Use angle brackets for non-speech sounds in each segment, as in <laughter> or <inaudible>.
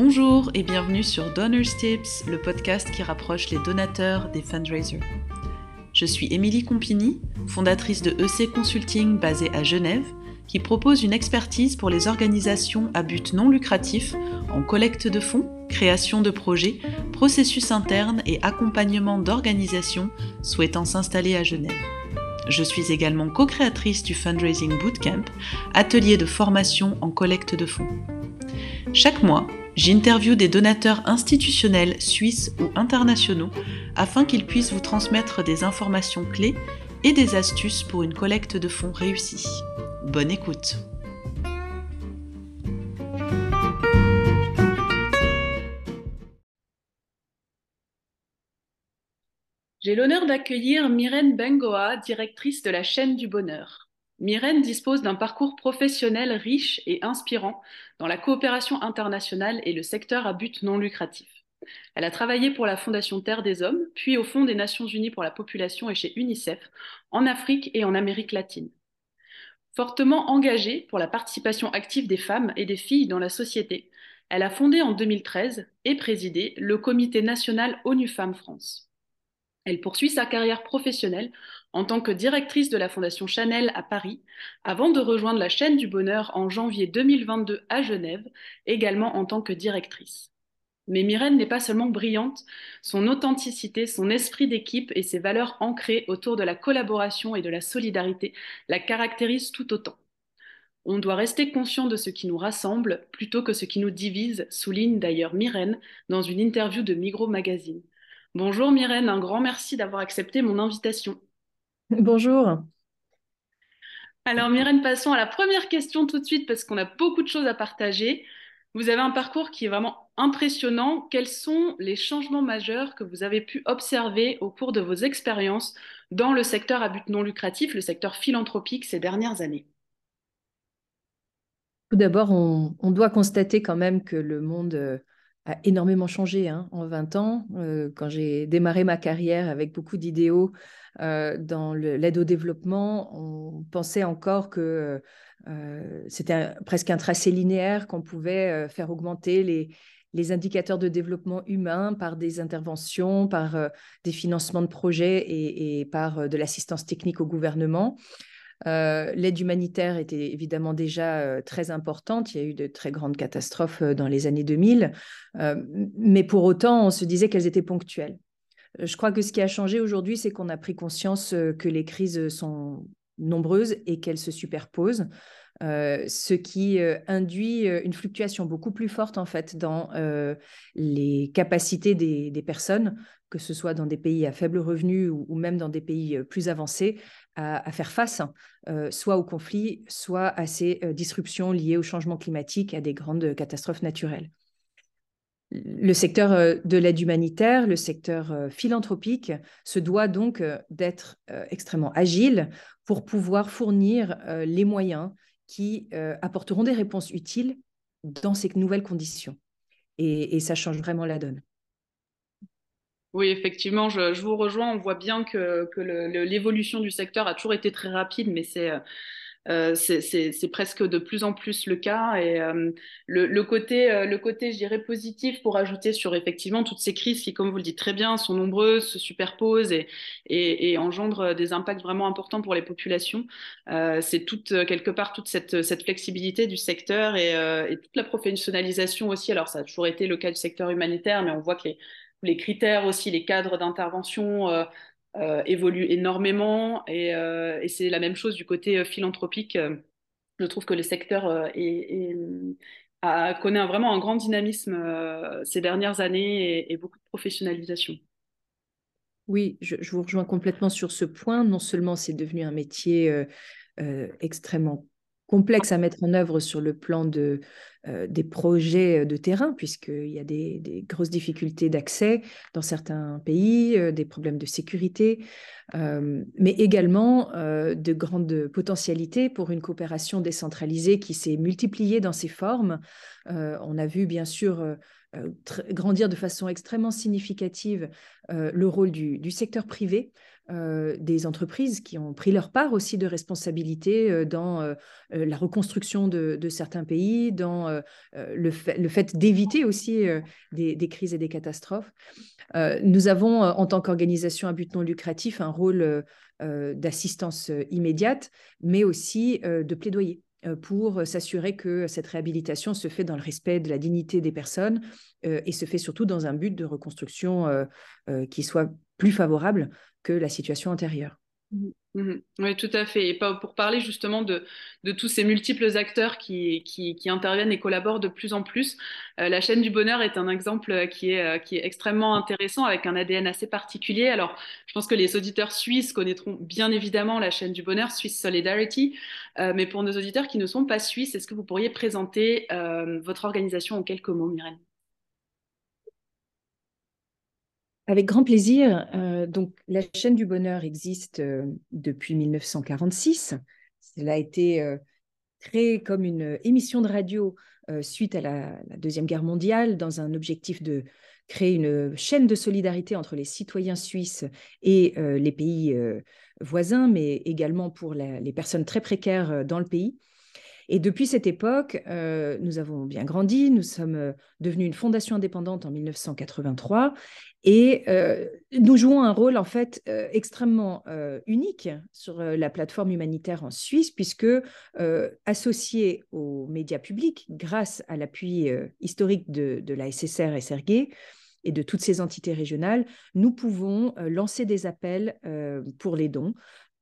Bonjour et bienvenue sur Donors Tips, le podcast qui rapproche les donateurs des fundraisers. Je suis Émilie Compini, fondatrice de EC Consulting basée à Genève, qui propose une expertise pour les organisations à but non lucratif en collecte de fonds, création de projets, processus internes et accompagnement d'organisations souhaitant s'installer à Genève. Je suis également co-créatrice du Fundraising Bootcamp, atelier de formation en collecte de fonds. Chaque mois, j'interviewe des donateurs institutionnels suisses ou internationaux afin qu'ils puissent vous transmettre des informations clés et des astuces pour une collecte de fonds réussie. Bonne écoute J'ai l'honneur d'accueillir Myrène Bengoa, directrice de la chaîne du bonheur. Myrène dispose d'un parcours professionnel riche et inspirant dans la coopération internationale et le secteur à but non lucratif. Elle a travaillé pour la Fondation Terre des Hommes, puis au Fonds des Nations Unies pour la Population et chez UNICEF, en Afrique et en Amérique latine. Fortement engagée pour la participation active des femmes et des filles dans la société, elle a fondé en 2013 et présidé le Comité national ONU Femmes France. Elle poursuit sa carrière professionnelle en tant que directrice de la Fondation Chanel à Paris, avant de rejoindre la chaîne du bonheur en janvier 2022 à Genève, également en tant que directrice. Mais Myrène n'est pas seulement brillante, son authenticité, son esprit d'équipe et ses valeurs ancrées autour de la collaboration et de la solidarité la caractérisent tout autant. On doit rester conscient de ce qui nous rassemble plutôt que ce qui nous divise, souligne d'ailleurs Myrène dans une interview de Migros Magazine. Bonjour Myrène, un grand merci d'avoir accepté mon invitation. <laughs> Bonjour. Alors Myrène, passons à la première question tout de suite parce qu'on a beaucoup de choses à partager. Vous avez un parcours qui est vraiment impressionnant. Quels sont les changements majeurs que vous avez pu observer au cours de vos expériences dans le secteur à but non lucratif, le secteur philanthropique ces dernières années? Tout d'abord, on, doit constater quand même que le monde euh, énormément changé hein, en 20 ans. Euh, quand j'ai démarré ma carrière avec beaucoup d'idéaux euh, dans l'aide au développement, on pensait encore que euh, c'était presque un tracé linéaire, qu'on pouvait faire augmenter les, les, indicateurs de développement humain par des interventions, par des financements de projets et, et par de l'assistance technique au gouvernement. Euh, l'aide humanitaire était évidemment déjà euh, très importante. Il y a eu de très grandes catastrophes euh, dans les années 2000. mais pour autant, on se disait qu'elles étaient ponctuelles. Je crois que ce qui a changé aujourd'hui, c'est qu'on a pris conscience que les crises sont nombreuses et qu'elles se superposent. ce qui induit une fluctuation beaucoup plus forte en fait dans les capacités des, personnes, que ce soit dans des pays à faible revenu ou même dans des pays plus avancés, à, faire face, euh, soit au conflit, soit à ces euh, disruptions liées au changement climatique, à des grandes catastrophes naturelles. Le secteur euh, de l'aide humanitaire, le secteur philanthropique, se doit donc d'être extrêmement agile pour pouvoir fournir les moyens qui apporteront des réponses utiles dans ces nouvelles conditions. et ça change vraiment la donne. Oui, effectivement, je, vous rejoins. On voit bien que, l'évolution du secteur a toujours été très rapide, mais c'est euh, c'est presque de plus en plus le cas. Et euh, le, côté, euh, le côté, je dirais, positif pour ajouter sur effectivement toutes ces crises qui, comme vous le dites très bien, sont nombreuses, se superposent et, engendrent des impacts vraiment importants pour les populations. c'est quelque part toute cette, cette flexibilité du secteur et, et toute la professionnalisation aussi. Alors, ça a toujours été le cas du secteur humanitaire, mais on voit que les les critères aussi, les cadres d'intervention euh, euh, évoluent énormément et, euh, et c'est la même chose du côté philanthropique. Je trouve que le secteur a, connaît vraiment un grand dynamisme ces dernières années et, beaucoup de professionnalisation. Oui, je, je, vous rejoins complètement sur ce point. Non seulement c'est devenu un métier extrêmement complexe à mettre en œuvre sur le plan de, euh, des projets de terrain, puisqu'il y a des, grosses difficultés d'accès dans certains pays, euh, des problèmes de sécurité, euh, mais également de grandes potentialités pour une coopération décentralisée qui s'est multipliée dans ses formes. on a vu bien sûr grandir de façon extrêmement significative le rôle du, secteur privé des entreprises qui ont pris leur part aussi de responsabilité dans la reconstruction de, certains pays, dans le fait, le fait d'éviter aussi des, des, crises et des catastrophes. nous avons, en tant qu'organisation à but non lucratif, un rôle d'assistance immédiate, mais aussi de plaidoyer pour s'assurer que cette réhabilitation se fait dans le respect de la dignité des personnes et se fait surtout dans un but de reconstruction qui soit plus favorable que la situation antérieure. Mmh oui, tout à fait. Et pour parler justement de, tous ces multiples acteurs qui, interviennent et collaborent de plus en plus, euh, la chaîne du bonheur est un exemple qui est, euh, qui est extrêmement intéressant avec un ADN assez particulier. Alors, je pense que les auditeurs suisses connaîtront bien évidemment la chaîne du bonheur, Swiss Solidarity. Euh, mais pour nos auditeurs qui ne sont pas suisses, est-ce que vous pourriez présenter votre organisation en quelques mots, Myrène? Avec grand plaisir. Euh, donc, la chaîne du bonheur existe euh, depuis 1946. Cela a été euh, créé comme une émission de radio suite à la, Deuxième Guerre mondiale dans un objectif de créer une chaîne de solidarité entre les citoyens suisses et les pays voisins, mais également pour les personnes très précaires dans le pays. Et depuis cette époque, euh, nous avons bien grandi, nous sommes euh, devenus une fondation indépendante en 1983 et euh, nous jouons un rôle en fait extrêmement unique sur la plateforme humanitaire en Suisse puisque associés aux médias publics grâce à l'appui historique de, la SSR SRG, et de toutes ces entités régionales, nous pouvons lancer des appels pour les dons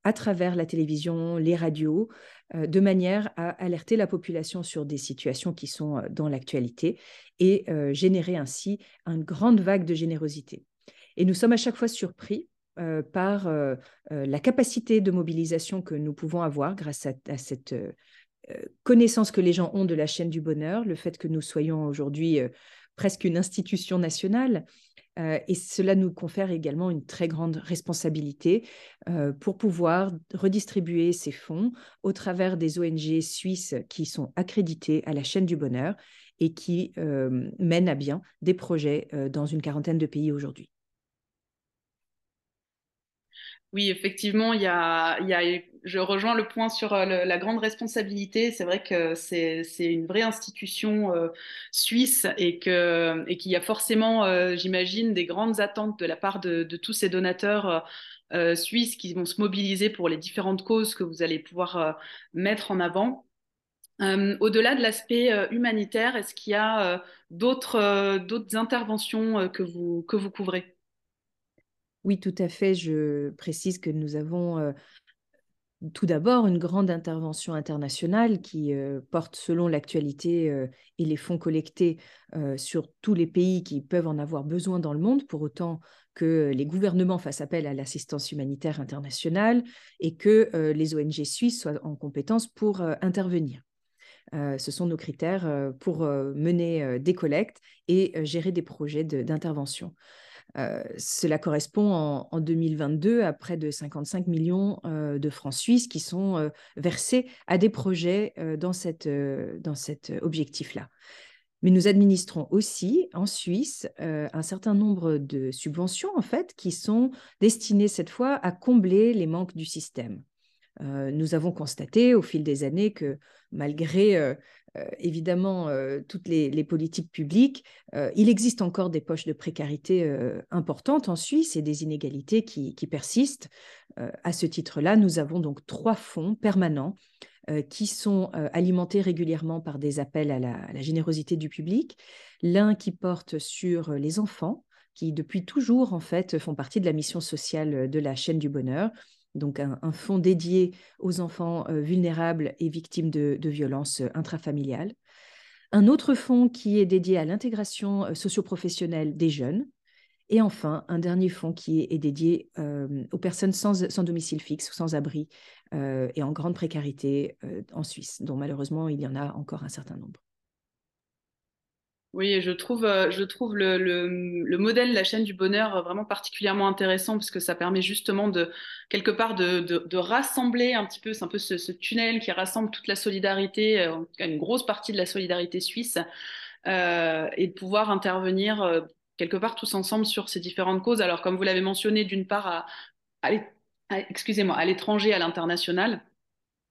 à travers la télévision, les radios, euh, de manière à alerter la population sur des situations qui sont euh, dans l'actualité et euh, générer ainsi une grande vague de générosité. Et nous sommes à chaque fois surpris par la capacité de mobilisation que nous pouvons avoir grâce à, cette connaissance que les gens ont de la chaîne du bonheur, le fait que nous soyons aujourd'hui presque une institution nationale, et cela nous confère également une très grande responsabilité pour pouvoir redistribuer ces fonds au travers des ONG suisses qui sont accréditées à la chaîne du bonheur et qui mènent à bien des projets dans une quarantaine de pays aujourd'hui. Oui, effectivement, il y a, je rejoins le point sur euh, la grande responsabilité. C'est vrai que c'est une vraie institution euh, suisse et qu'il y a forcément, euh, j'imagine, des grandes attentes de la part de, tous ces donateurs suisses qui vont se mobiliser pour les différentes causes que vous allez pouvoir mettre en avant. Au-delà de l'aspect humanitaire, est-ce qu'il y a d'autres interventions que vous couvrez? Oui, tout à fait. Je précise que nous avons tout d'abord une grande intervention internationale qui porte selon l'actualité et les fonds collectés sur tous les pays qui peuvent en avoir besoin dans le monde, pour autant que les gouvernements fassent appel à l'assistance humanitaire internationale et que les ONG suisses soient en compétence pour intervenir. ce sont nos critères pour mener des collectes et gérer des projets d'intervention. Euh, cela correspond en, 2022 à près de 55 millions euh, de francs suisses qui sont euh, versés à des projets dans, cet objectif-là. Mais nous administrons aussi en Suisse un certain nombre de subventions en fait qui sont destinées cette fois à combler les manques du système. nous avons constaté au fil des années que malgré évidemment euh, toutes les, politiques publiques, euh, il existe encore des poches de précarité importantes en Suisse et des inégalités qui, persistent. à ce titre-là, nous avons donc trois fonds permanents qui sont alimentés régulièrement par des appels à la générosité du public. L'un qui porte sur les enfants, qui depuis toujours en fait font partie de la mission sociale de la chaîne du bonheur donc un, fonds dédié aux enfants euh, vulnérables et victimes de, violences euh, intrafamiliales. Un autre fonds qui est dédié à l'intégration euh, socio-professionnelle des jeunes. Et enfin, un dernier fonds qui est, dédié aux personnes sans, domicile fixe, sans abri et en grande précarité en Suisse, dont malheureusement il y en a encore un certain nombre. Oui, je trouve, euh, je trouve le, le, modèle de la chaîne du bonheur vraiment particulièrement intéressant parce que ça permet justement de, quelque part, de, rassembler un petit peu, c'est un peu ce, tunnel qui rassemble toute la solidarité, euh, une grosse partie de la solidarité suisse, euh, et de pouvoir intervenir quelque part tous ensemble sur ces différentes causes. Alors, comme vous l'avez mentionné, d'une part, à, excusez-moi, à l'étranger, à l'international,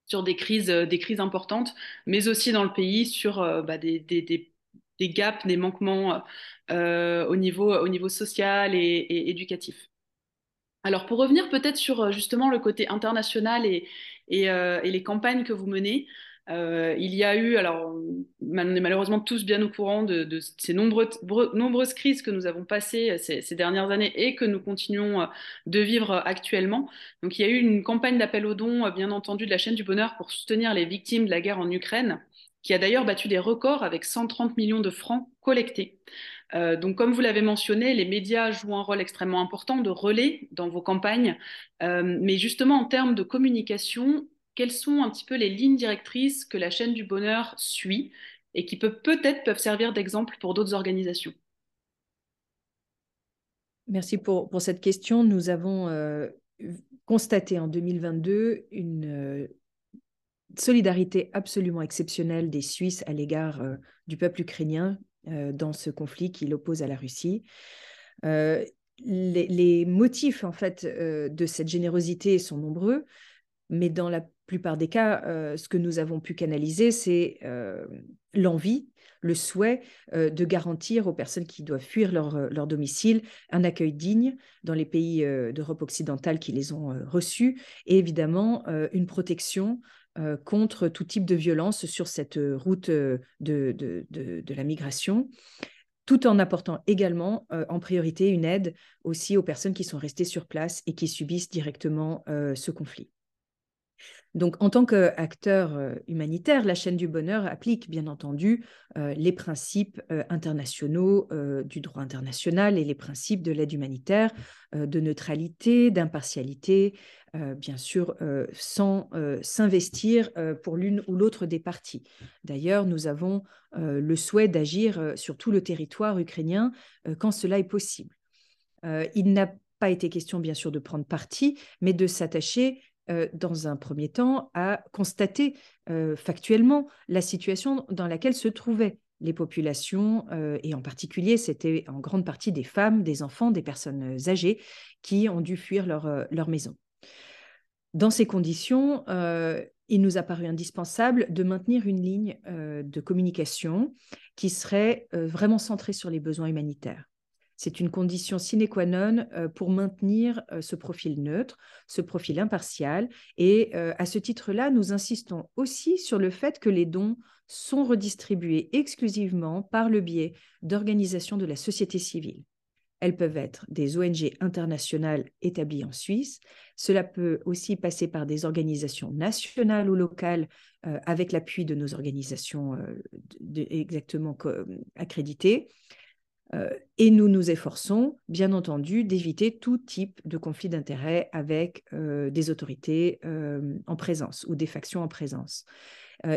sur des crises, importantes, mais aussi dans le pays sur bah, des, des, gaps, des manquements au, niveau, au niveau social et, éducatif. Alors pour revenir peut-être sur justement le côté international euh, et, les campagnes que vous menez. Euh, il y a eu, alors on est malheureusement tous bien au courant de, ces nombreuses crises que nous avons passées ces, ces, dernières années et que nous continuons euh, de vivre actuellement. Donc il y a eu une campagne d'appel aux dons, bien entendu, de la chaîne du bonheur pour soutenir les victimes de la guerre en Ukraine, qui a d'ailleurs battu des records avec 130 millions de francs collectés. Euh, donc, comme vous l'avez mentionné, les médias jouent un rôle extrêmement important de relais dans vos campagnes. Euh, mais justement, en termes de communication, quelles sont un petit peu les lignes directrices que la chaîne du bonheur suit et qui peut, peut-être peuvent servir d'exemple pour d'autres organisations? Merci pour, cette question. Nous avons euh, constaté en 2022 une solidarité absolument exceptionnelle des Suisses à l'égard euh, du peuple ukrainien euh, dans ce conflit qui l'oppose à la Russie. Euh, les, les, motifs en fait de cette générosité sont nombreux, mais dans la plupart des cas, ce que nous avons pu canaliser, c'est l'envie, le souhait de garantir aux personnes qui doivent fuir leur, leur domicile un accueil digne dans les pays d'Europe occidentale qui les ont reçus, et évidemment une protection contre tout type de violence sur cette route de, de, de, de la migration tout en apportant également en priorité une aide aussi aux personnes qui sont restées sur place et qui subissent directement ce conflit. Donc, en tant qu'acteur euh, humanitaire, la chaîne du bonheur applique bien entendu euh, les principes euh, internationaux du droit international et les principes de l'aide humanitaire, de neutralité, d'impartialité, bien sûr, sans s'investir pour l'une ou l'autre des parties. D'ailleurs, nous avons le souhait d'agir sur tout le territoire ukrainien quand cela est possible. il n'a pas été question, bien sûr, de prendre parti, mais de s'attacher euh, dans un premier temps, à constater euh, factuellement la situation dans laquelle se trouvaient les populations, euh, et en particulier, c'était en grande partie des femmes, des enfants, des personnes âgées qui ont dû fuir leur, leur maison. Dans ces conditions, il nous a paru indispensable de maintenir une ligne de communication qui serait vraiment centrée sur les besoins humanitaires. C'est une condition sine qua non euh, pour maintenir euh, ce profil neutre, ce profil impartial. Et euh, à ce titre-là, nous insistons aussi sur le fait que les dons sont redistribués exclusivement par le biais d'organisations de la société civile. Elles peuvent être des ONG internationales établies en Suisse. Cela peut aussi passer par des organisations nationales ou locales avec l'appui de nos organisations exactement accréditées. Euh, et nous nous efforçons, bien entendu, d'éviter tout type de conflit d'intérêts avec euh, des autorités euh, en présence ou des factions en présence.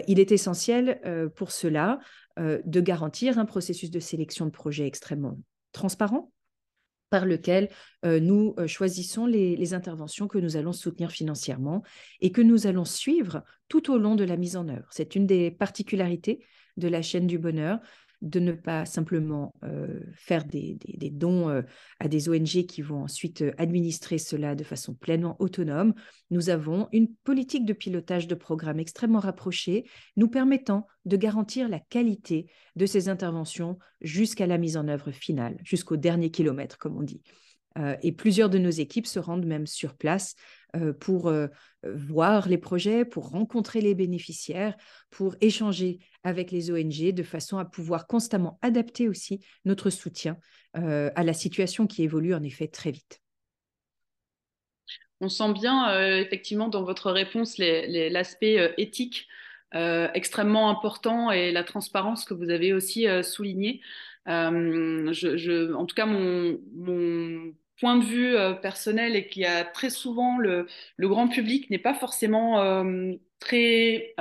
il est essentiel pour cela de garantir un processus de sélection de projets extrêmement transparent par lequel nous choisissons les, les, interventions que nous allons soutenir financièrement et que nous allons suivre tout au long de la mise en œuvre. C'est une des particularités de la chaîne du bonheur, de ne pas simplement faire des, dons à des ONG qui vont ensuite administrer cela de façon pleinement autonome. Nous avons une politique de pilotage de programme extrêmement rapprochée, nous permettant de garantir la qualité de ces interventions jusqu'à la mise en œuvre finale, jusqu'au dernier kilomètre, comme on dit. et plusieurs de nos équipes se rendent même sur place pour voir les projets, pour rencontrer les bénéficiaires, pour échanger avec les ONG de façon à pouvoir constamment adapter aussi notre soutien euh, à la situation qui évolue en effet très vite. On sent bien euh, effectivement dans votre réponse l'aspect euh, éthique extrêmement important et la transparence que vous avez aussi souligné. Je, en tout cas, mon point de vue personnel est qu'il y a très souvent le, le grand public n'est pas forcément très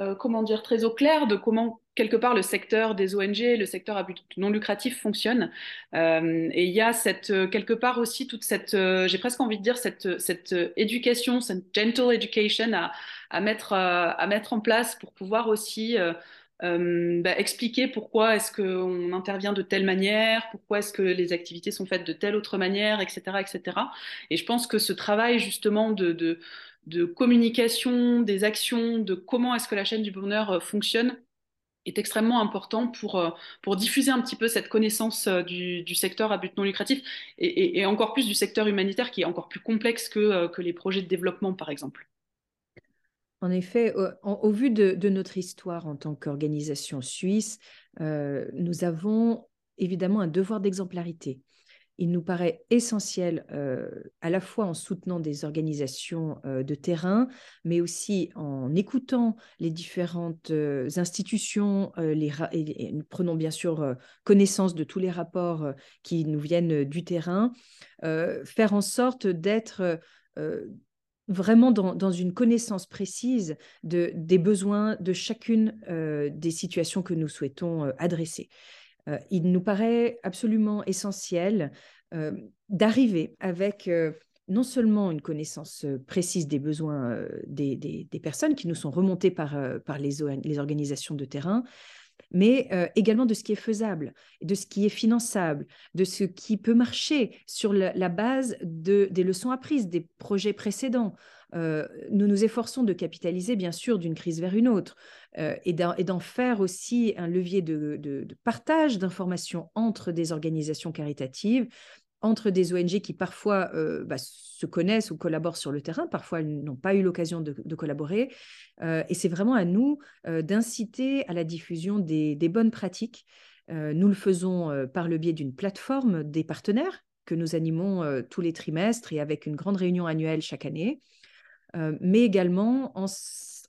euh, comment dire, très au clair de comment quelque part le secteur des ONG, le secteur à but non lucratif fonctionne. Euh, et il y a cette, euh, quelque part aussi toute cette, j'ai presque envie de dire, cette, cette éducation, cette gentle education à, à mettre, à mettre en place pour pouvoir aussi euh, bah, expliquer pourquoi est-ce qu'on intervient de telle manière, pourquoi est-ce que les activités sont faites de telle autre manière, etc., etc. Et je pense que ce travail justement de, communication, des actions, de comment est-ce que la chaîne du bonheur euh, fonctionne, est extrêmement important pour, euh, pour diffuser un petit peu cette connaissance du, secteur à but non lucratif et, encore plus du secteur humanitaire qui est encore plus complexe que les projets de développement, par exemple. En effet, au, vu de, notre histoire en tant qu'organisation suisse, euh, nous avons évidemment un devoir d'exemplarité. Il nous paraît essentiel, euh, à la fois en soutenant des organisations euh, de terrain, mais aussi en écoutant les différentes institutions, et, nous prenons bien sûr connaissance de tous les rapports qui nous viennent du terrain, faire en sorte d'être vraiment dans, dans, une connaissance précise de, des besoins de chacune euh, des situations que nous souhaitons euh, adresser. Euh, il nous paraît absolument essentiel d'arriver avec non seulement une connaissance précise des besoins des, personnes qui nous sont remontées par, les organisations de terrain, mais euh, également de ce qui est faisable, de ce qui est finançable, de ce qui peut marcher sur la, base de, des leçons apprises des projets précédents. Euh, nous nous efforçons de capitaliser, bien sûr, d'une crise vers une autre euh, et d'en faire aussi un levier de partage d'informations entre des organisations caritatives, entre des ONG qui parfois euh, bah, se connaissent ou collaborent sur le terrain, parfois elles n'ont pas eu l'occasion de, collaborer. Euh, et c'est vraiment à nous euh, d'inciter à la diffusion des, bonnes pratiques. Nous le faisons par le biais d'une plateforme des partenaires que nous animons tous les trimestres et avec une grande réunion annuelle chaque année, mais également en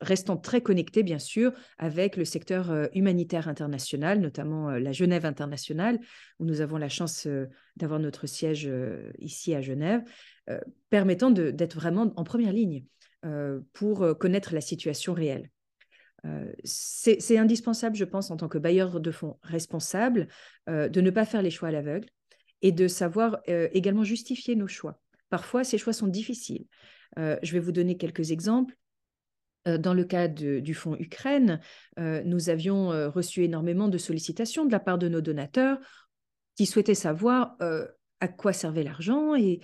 restant très connecté, bien sûr, avec le secteur euh, humanitaire international, notamment euh, la Genève internationale, où nous avons la chance euh, d'avoir notre siège ici à Genève, permettant d'être vraiment en première ligne pour connaître la situation réelle. C'est indispensable, je pense, en tant que bailleur de fonds responsable, de ne pas faire les choix à l'aveugle et de savoir également justifier nos choix. Parfois, ces choix sont difficiles. je vais vous donner quelques exemples. Euh, dans le cas du fonds Ukraine, euh, nous avions euh, reçu énormément de sollicitations de la part de nos donateurs qui souhaitaient savoir à quoi servait l'argent et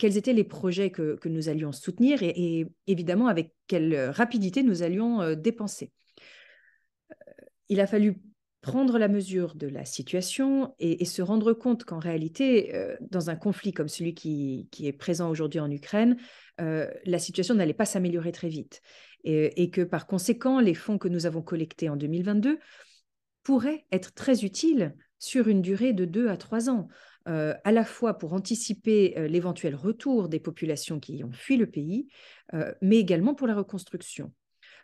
quels étaient les projets que, nous allions soutenir et, évidemment avec quelle rapidité nous allions dépenser. il a fallu prendre la mesure de la situation et, se rendre compte qu'en réalité, dans un conflit comme celui qui, est présent aujourd'hui en Ukraine, la situation n'allait pas s'améliorer très vite et, que par conséquent, les fonds que nous avons collectés en 2022 pourraient être très utiles sur une durée de deux à trois ans, euh, à la fois pour anticiper euh, l'éventuel retour des populations qui ont fui le pays, euh, mais également pour la reconstruction.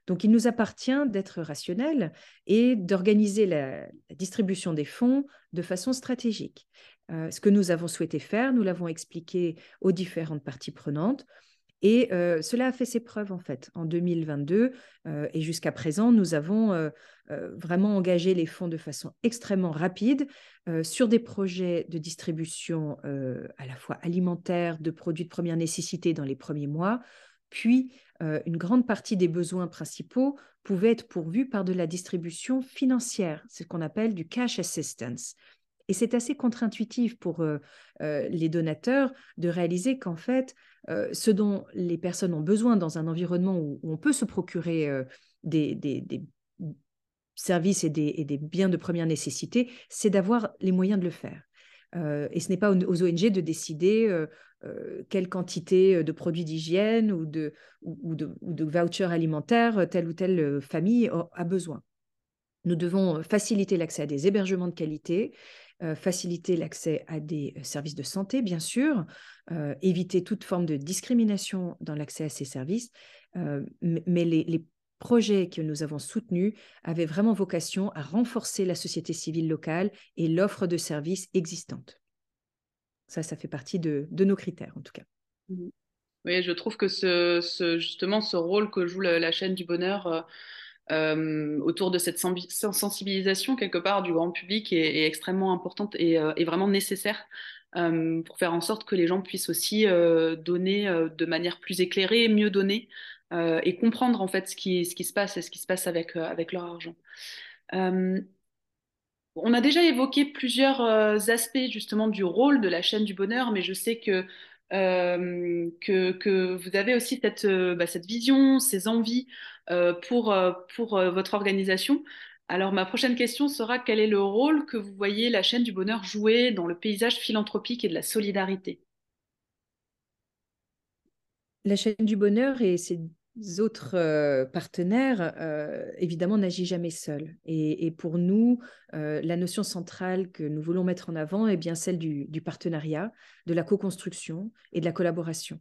Donc il nous appartient d'être rationnel et d'organiser la, distribution des fonds de façon stratégique. Euh, ce que nous avons souhaité faire, nous l'avons expliqué aux différentes parties prenantes. Et euh, cela a fait ses preuves en fait. En 2022 euh, et jusqu'à présent, nous avons vraiment engagé les fonds de façon extrêmement rapide sur des projets de distribution à la fois alimentaire, de produits de première nécessité dans les premiers mois. Puis, une grande partie des besoins principaux pouvaient être pourvus par de la distribution financière, ce qu'on appelle du cash assistance. Et c'est assez contre-intuitif pour euh, euh, les donateurs de réaliser qu'en fait, euh, ce dont les personnes ont besoin dans un environnement où, on peut se procurer euh, des, services et des, biens de première nécessité, c'est d'avoir les moyens de le faire. Euh, et ce n'est pas aux, ONG de décider euh, quelle quantité de produits d'hygiène ou de, ou, ou, de, ou de vouchers alimentaires telle ou telle famille a besoin. Nous devons faciliter l'accès à des hébergements de qualité euh, faciliter l'accès à des euh, services de santé, bien sûr, euh, éviter toute forme de discrimination dans l'accès à ces services, euh, mais les, les, projets que nous avons soutenus avaient vraiment vocation à renforcer la société civile locale et l'offre de services existante. Ça, ça fait partie de, nos critères, en tout cas. Mmh. Oui, je trouve que ce, justement ce rôle que joue la, chaîne du bonheur euh, euh, autour de cette sensibilisation quelque part du grand public est, extrêmement importante et, euh, vraiment nécessaire pour faire en sorte que les gens puissent aussi donner de manière plus éclairée, mieux donner et comprendre en fait ce qui, se passe et ce qui se passe avec leur argent. On a déjà évoqué plusieurs aspects justement du rôle de la chaîne du bonheur, mais je sais que euh, vous avez aussi cette, euh, bah, vision, ces envies euh, pour, pour votre organisation. Alors ma prochaine question sera quel est le rôle que vous voyez la chaîne du bonheur jouer dans le paysage philanthropique et de la solidarité? La chaîne du bonheur et ses autres partenaires, euh, évidemment, n'agit jamais seul. Et, pour nous, la notion centrale que nous voulons mettre en avant est bien celle du, partenariat, de la co-construction et de la collaboration.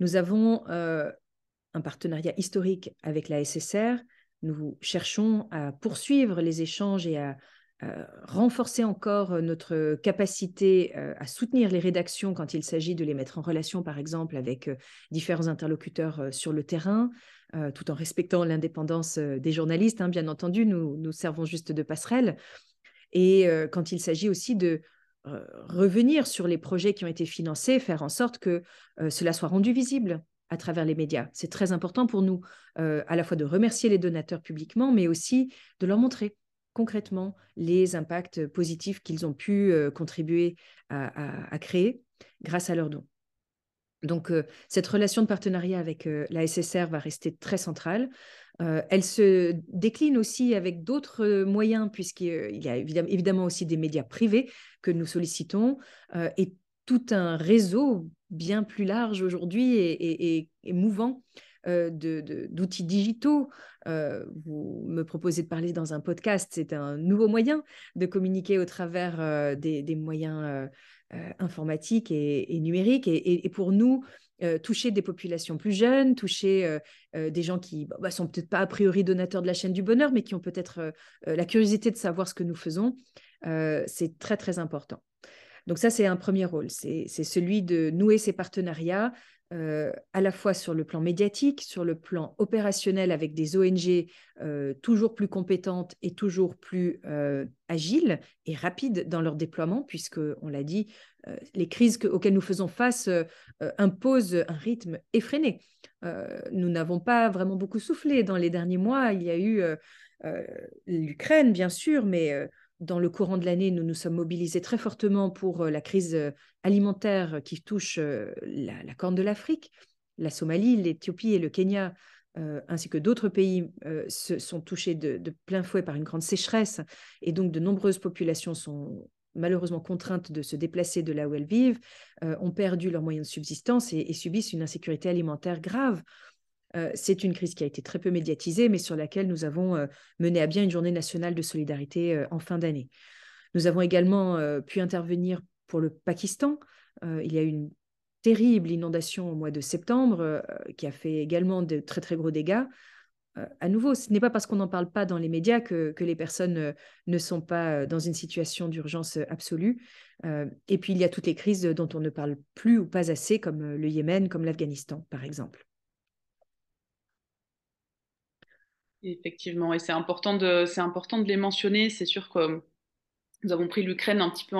Nous avons un partenariat historique avec la SSR. Nous cherchons à poursuivre les échanges et à, euh, renforcer encore euh, notre capacité euh, à soutenir les rédactions quand il s'agit de les mettre en relation, par exemple, avec différents interlocuteurs sur le terrain, tout en respectant l'indépendance des journalistes. Hein, bien entendu, nous, nous servons juste de passerelle. Et quand il s'agit aussi de revenir sur les projets qui ont été financés, faire en sorte que cela soit rendu visible à travers les médias. C'est très important pour nous, à la fois de remercier les donateurs publiquement, mais aussi de leur montrer concrètement les impacts positifs qu'ils ont pu euh, contribuer à, créer grâce à leurs dons. Donc, euh, cette relation de partenariat avec euh, la SSR va rester très centrale. elle se décline aussi avec d'autres moyens, puisqu'il y a évidemment aussi des médias privés que nous sollicitons et tout un réseau bien plus large aujourd'hui et, mouvant d'outils digitaux. Euh, vous me proposez de parler dans un podcast, c'est un nouveau moyen de communiquer au travers euh, des, moyens informatiques et, numériques. Et, pour nous, toucher des populations plus jeunes, toucher des gens qui ne bah, sont peut-être pas a priori donateurs de la chaîne du bonheur, mais qui ont peut-être la curiosité de savoir ce que nous faisons, c'est très très important. Donc ça, c'est un premier rôle, c'est celui de nouer ces partenariats euh, à la fois sur le plan médiatique, sur le plan opérationnel avec des ONG euh, toujours plus compétentes et toujours plus euh, agiles et rapides dans leur déploiement, puisque, on l'a dit, les crises auxquelles nous faisons face imposent un rythme effréné. nous n'avons pas vraiment beaucoup soufflé dans les derniers mois. Il y a eu l'Ukraine, bien sûr, mais dans le courant de l'année, nous nous sommes mobilisés très fortement pour euh, la crise euh, alimentaire qui touche euh, la, Corne de l'Afrique. La Somalie, l'Éthiopie et le Kenya, ainsi que d'autres pays, sont touchés de, plein fouet par une grande sécheresse. Et donc, de nombreuses populations sont malheureusement contraintes de se déplacer de là où elles vivent, ont perdu leurs moyens de subsistance et subissent une insécurité alimentaire grave. Euh, c'est une crise qui a été très peu médiatisée, mais sur laquelle nous avons euh, mené à bien une journée nationale de solidarité euh, en fin d'année. Nous avons également pu intervenir pour le Pakistan. il y a eu une terrible inondation au mois de septembre qui a fait également de très très gros dégâts. à nouveau, ce n'est pas parce qu'on n'en parle pas dans les médias que, que les personnes ne sont pas dans une situation d'urgence absolue. et puis, il y a toutes les crises dont on ne parle plus ou pas assez, comme le Yémen, comme l'Afghanistan, par exemple. Effectivement, et c'est important de, les mentionner. C'est sûr que nous avons pris l'Ukraine un petit peu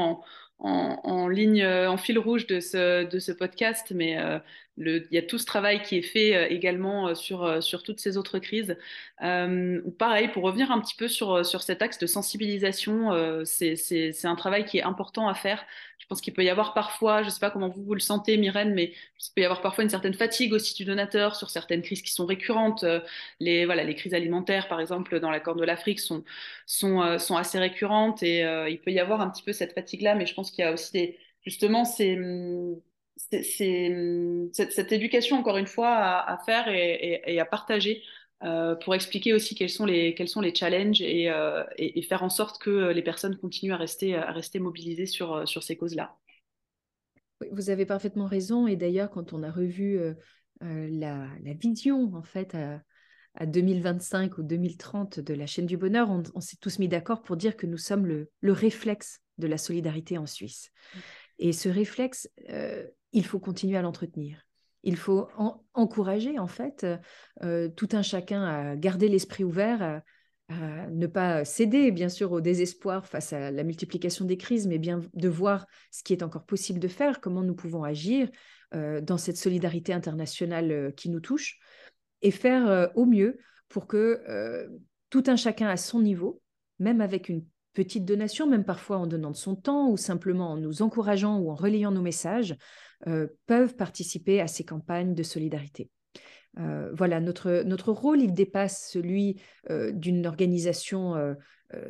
en, ligne, euh, en fil rouge de ce, podcast, mais euh, il y a tout ce travail qui est fait euh, également sur, toutes ces autres crises. pareil, pour revenir un petit peu sur, sur cet axe de sensibilisation, c'est un travail qui est important à faire. Je pense qu'il peut y avoir parfois, je ne sais pas comment vous, vous le sentez, Myrène, mais il peut y avoir parfois une certaine fatigue aussi du donateur sur certaines crises qui sont récurrentes. Les, voilà, les crises alimentaires, par exemple, dans la Corne de l'Afrique, sont, sont, sont assez récurrentes et il peut y avoir un petit peu cette fatigue-là, mais je pense qu'il y a aussi justement c'est cette, éducation, encore une fois, à, faire et, à partager euh, pour expliquer aussi quels sont les, quels sont les challenges euh, et, faire en sorte que les personnes continuent à rester, à rester mobilisées sur, sur ces causes-là. vous avez parfaitement raison. Et d'ailleurs, quand on a revu euh, la, vision, en fait, à, 2025 ou 2030 de la chaîne du bonheur, on, s'est tous mis d'accord pour dire que nous sommes le, le réflexe de la solidarité en Suisse. Mm. Et ce réflexe, euh, il faut continuer à l'entretenir. Il faut encourager, en fait, euh, tout un chacun à garder l'esprit ouvert, à, ne pas céder, bien sûr, au désespoir face à la multiplication des crises, mais bien de voir ce qui est encore possible de faire, comment nous pouvons agir euh, dans cette solidarité internationale qui nous touche, et faire au mieux pour que tout un chacun à son niveau même avec une petite donation, même parfois en donnant de son temps ou simplement en nous encourageant ou en relayant nos messages, peuvent participer à ces campagnes de solidarité. voilà, notre, notre rôle, il dépasse celui d'une organisation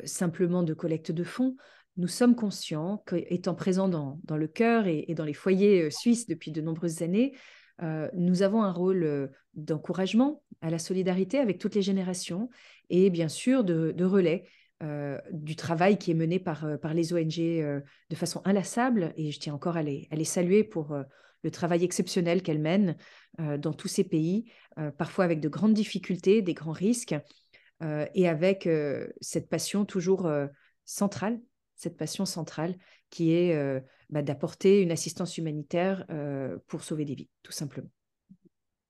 simplement de collecte de fonds nous sommes conscients qu'étant présents dans, dans, le cœur et, dans les foyers euh, suisses depuis de nombreuses années, euh, nous avons un rôle euh, d'encouragement à la solidarité avec toutes les générations et bien sûr de, relais du travail qui est mené par, par les ONG de façon inlassable. Et je tiens encore à les, à les saluer pour le travail exceptionnel qu'elles mènent dans tous ces pays, parfois avec de grandes difficultés, des grands risques, et avec cette passion toujours centrale cette passion centrale qui est euh, bah, d'apporter une assistance humanitaire euh, pour sauver des vies, tout simplement.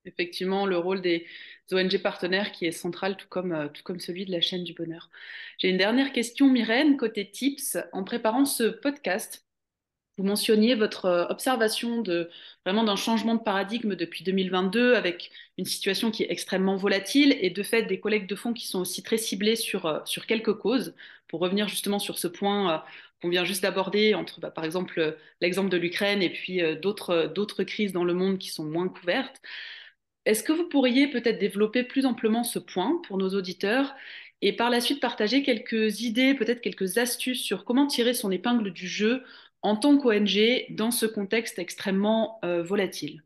Effectivement, le rôle des ONG partenaires qui est central, tout comme, euh, tout comme celui de la chaîne du bonheur. J'ai une dernière question, Myrène, côté tips. En préparant ce podcast, vous mentionniez votre euh, observation de vraiment d'un changement de paradigme depuis 2022 avec une situation qui est extrêmement volatile et de fait des collègues de fonds qui sont aussi très ciblés sur, euh, sur quelques causes. Pour revenir justement sur ce point qu'on vient juste d'aborder entre bah, par exemple l'exemple de l'Ukraine et puis d'autres d'autres crises dans le monde qui sont moins couvertes. Est-ce que vous pourriez peut-être développer plus amplement ce point pour nos auditeurs et par la suite partager quelques idées, peut-être quelques astuces sur comment tirer son épingle du jeu en tant qu'ONG dans ce contexte extrêmement euh, volatile?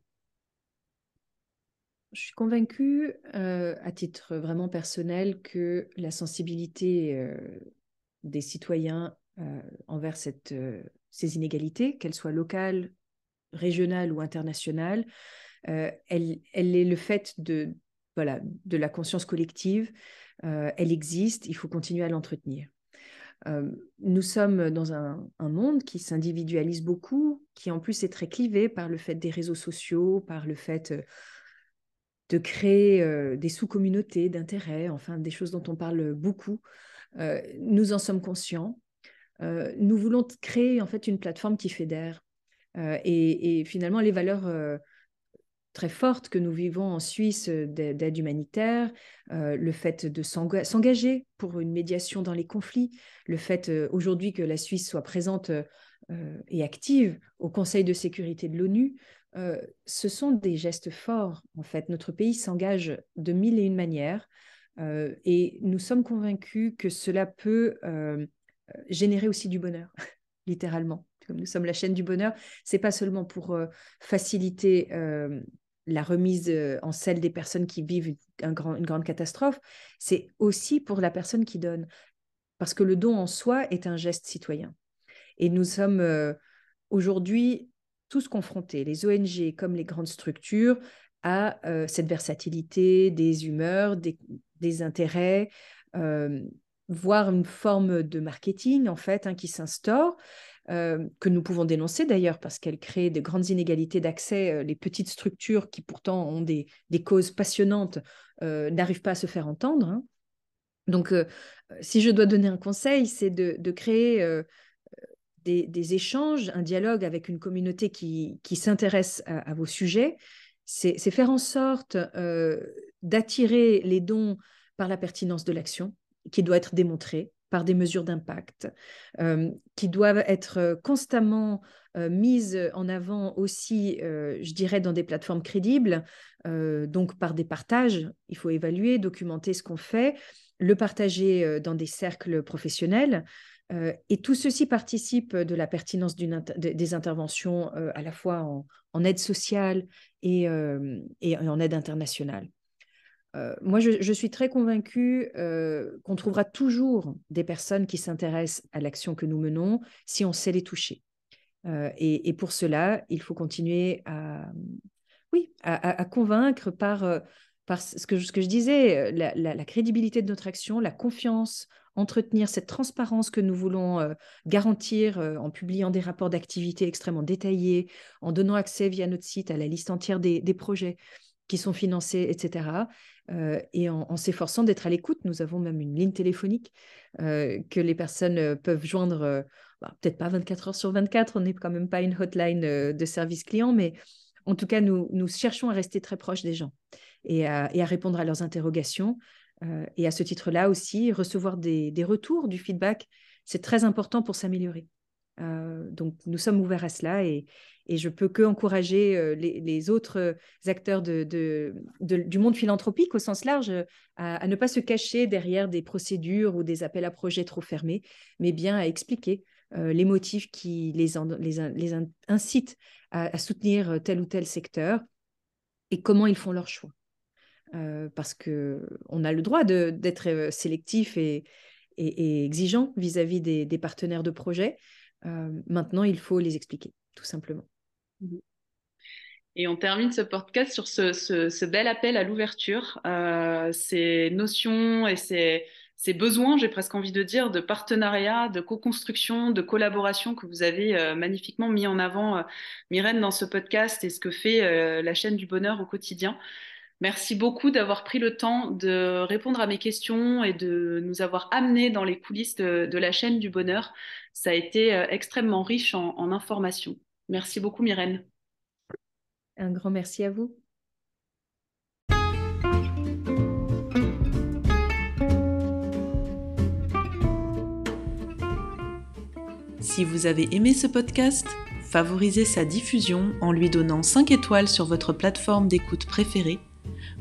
Je suis convaincue, euh, à titre vraiment personnel, que la sensibilité euh, des citoyens envers ces inégalités, qu'elles soient locales, régionales ou internationales, elle, elle, est le fait de, voilà, de la conscience collective. elle existe, il faut continuer à l'entretenir. Euh, nous sommes dans un, monde qui s'individualise beaucoup, qui en plus est très clivé par le fait des réseaux sociaux, par le fait euh, de créer euh, des sous-communautés d'intérêt, enfin des choses dont on parle beaucoup. nous en sommes conscients. nous voulons créer en fait une plateforme qui fédère. Et, finalement, les valeurs très forte que nous vivons en Suisse euh, d'aide humanitaire, euh, le fait de s'engager pour une médiation dans les conflits, le fait euh, aujourd'hui que la Suisse soit présente et active au Conseil de sécurité de l'ONU, ce sont des gestes forts. En fait, notre pays s'engage de mille et une manières et nous sommes convaincus que cela peut générer aussi du bonheur, <laughs> littéralement comme nous sommes la chaîne du bonheur, c'est pas seulement pour faciliter la remise euh, en selle des personnes qui vivent une grande catastrophe, c'est aussi pour la personne qui donne. Parce que le don en soi est un geste citoyen. Et nous sommes euh, aujourd'hui tous confrontés, les ONG comme les grandes structures, à euh, cette versatilité des humeurs, des, intérêts, voire une forme de marketing en fait hein, qui s'instaure que nous pouvons dénoncer d'ailleurs parce qu'elle crée de grandes inégalités d'accès. Les petites structures qui pourtant ont des, causes passionnantes n'arrivent pas à se faire entendre. Hein. Donc, si je dois donner un conseil, c'est de, créer des, échanges, un dialogue avec une communauté qui, s'intéresse à, vos sujets. C'est faire en sorte d'attirer les dons par la pertinence de l'action qui doit être démontrée par des mesures d'impact, euh, qui doivent être euh, constamment euh, mises en avant aussi, je dirais, dans des plateformes crédibles, donc par des partages. Il faut évaluer, documenter ce qu'on fait, le partager dans des cercles professionnels. et tout ceci participe de la pertinence des interventions à la fois en, aide sociale et, et en aide internationale. Euh, moi, je, suis très convaincue euh, qu'on trouvera toujours des personnes qui s'intéressent à l'action que nous menons si on sait les toucher. Euh, et, pour cela, il faut continuer à, oui, à, convaincre par, par ce, que, ce que je disais, la, crédibilité de notre action, la confiance, entretenir cette transparence que nous voulons garantir en publiant des rapports d'activité extrêmement détaillés, en donnant accès via notre site à la liste entière des, des projets qui sont financés, etc. Euh, et en, s'efforçant d'être à l'écoute. Nous avons même une ligne téléphonique euh, que les personnes euh, peuvent joindre, bah, peut-être pas 24 heures sur 24, on n'est quand même pas une hotline de service client, mais en tout cas, nous, cherchons à rester très proches des gens et à répondre à leurs interrogations. et à ce titre-là aussi, recevoir des, retours, du feedback, c'est très important pour s'améliorer. Donc, nous sommes ouverts à cela et, et je peux que encourager euh, les, autres euh, acteurs du monde philanthropique au sens large euh, à, ne pas se cacher derrière des procédures ou des appels à projets trop fermés, mais bien à expliquer les motifs qui les, incitent à, soutenir tel ou tel secteur et comment ils font leur choix. parce qu'on a le droit d'être sélectif et, et, exigeant vis-à-vis des, des, partenaires de projet. Maintenant, il faut les expliquer, tout simplement. Mhm. Et on termine ce podcast sur ce, bel appel à l'ouverture, euh, ces notions et ces, besoins, j'ai presque envie de dire, de partenariat, de co-construction, de collaboration que vous avez euh, magnifiquement mis en avant, euh, Myrène, dans ce podcast et ce que fait la chaîne du bonheur au quotidien. Merci beaucoup d'avoir pris le temps de répondre à mes questions et de nous avoir amenés dans les coulisses de, la chaîne du bonheur. Ça a été extrêmement riche en informations. Merci beaucoup, Myrène. Un grand merci à vous. Si vous avez aimé ce podcast, favorisez sa diffusion en lui donnant 5 étoiles sur votre plateforme d'écoute préférée,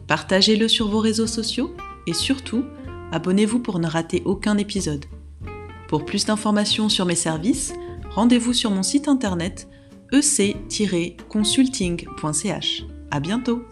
partagez-le sur vos réseaux sociaux et surtout, abonnez-vous pour ne rater aucun épisode. Pour plus d'informations sur mes services, rendez-vous sur mon site internet ec-consulting.ch. À bientôt!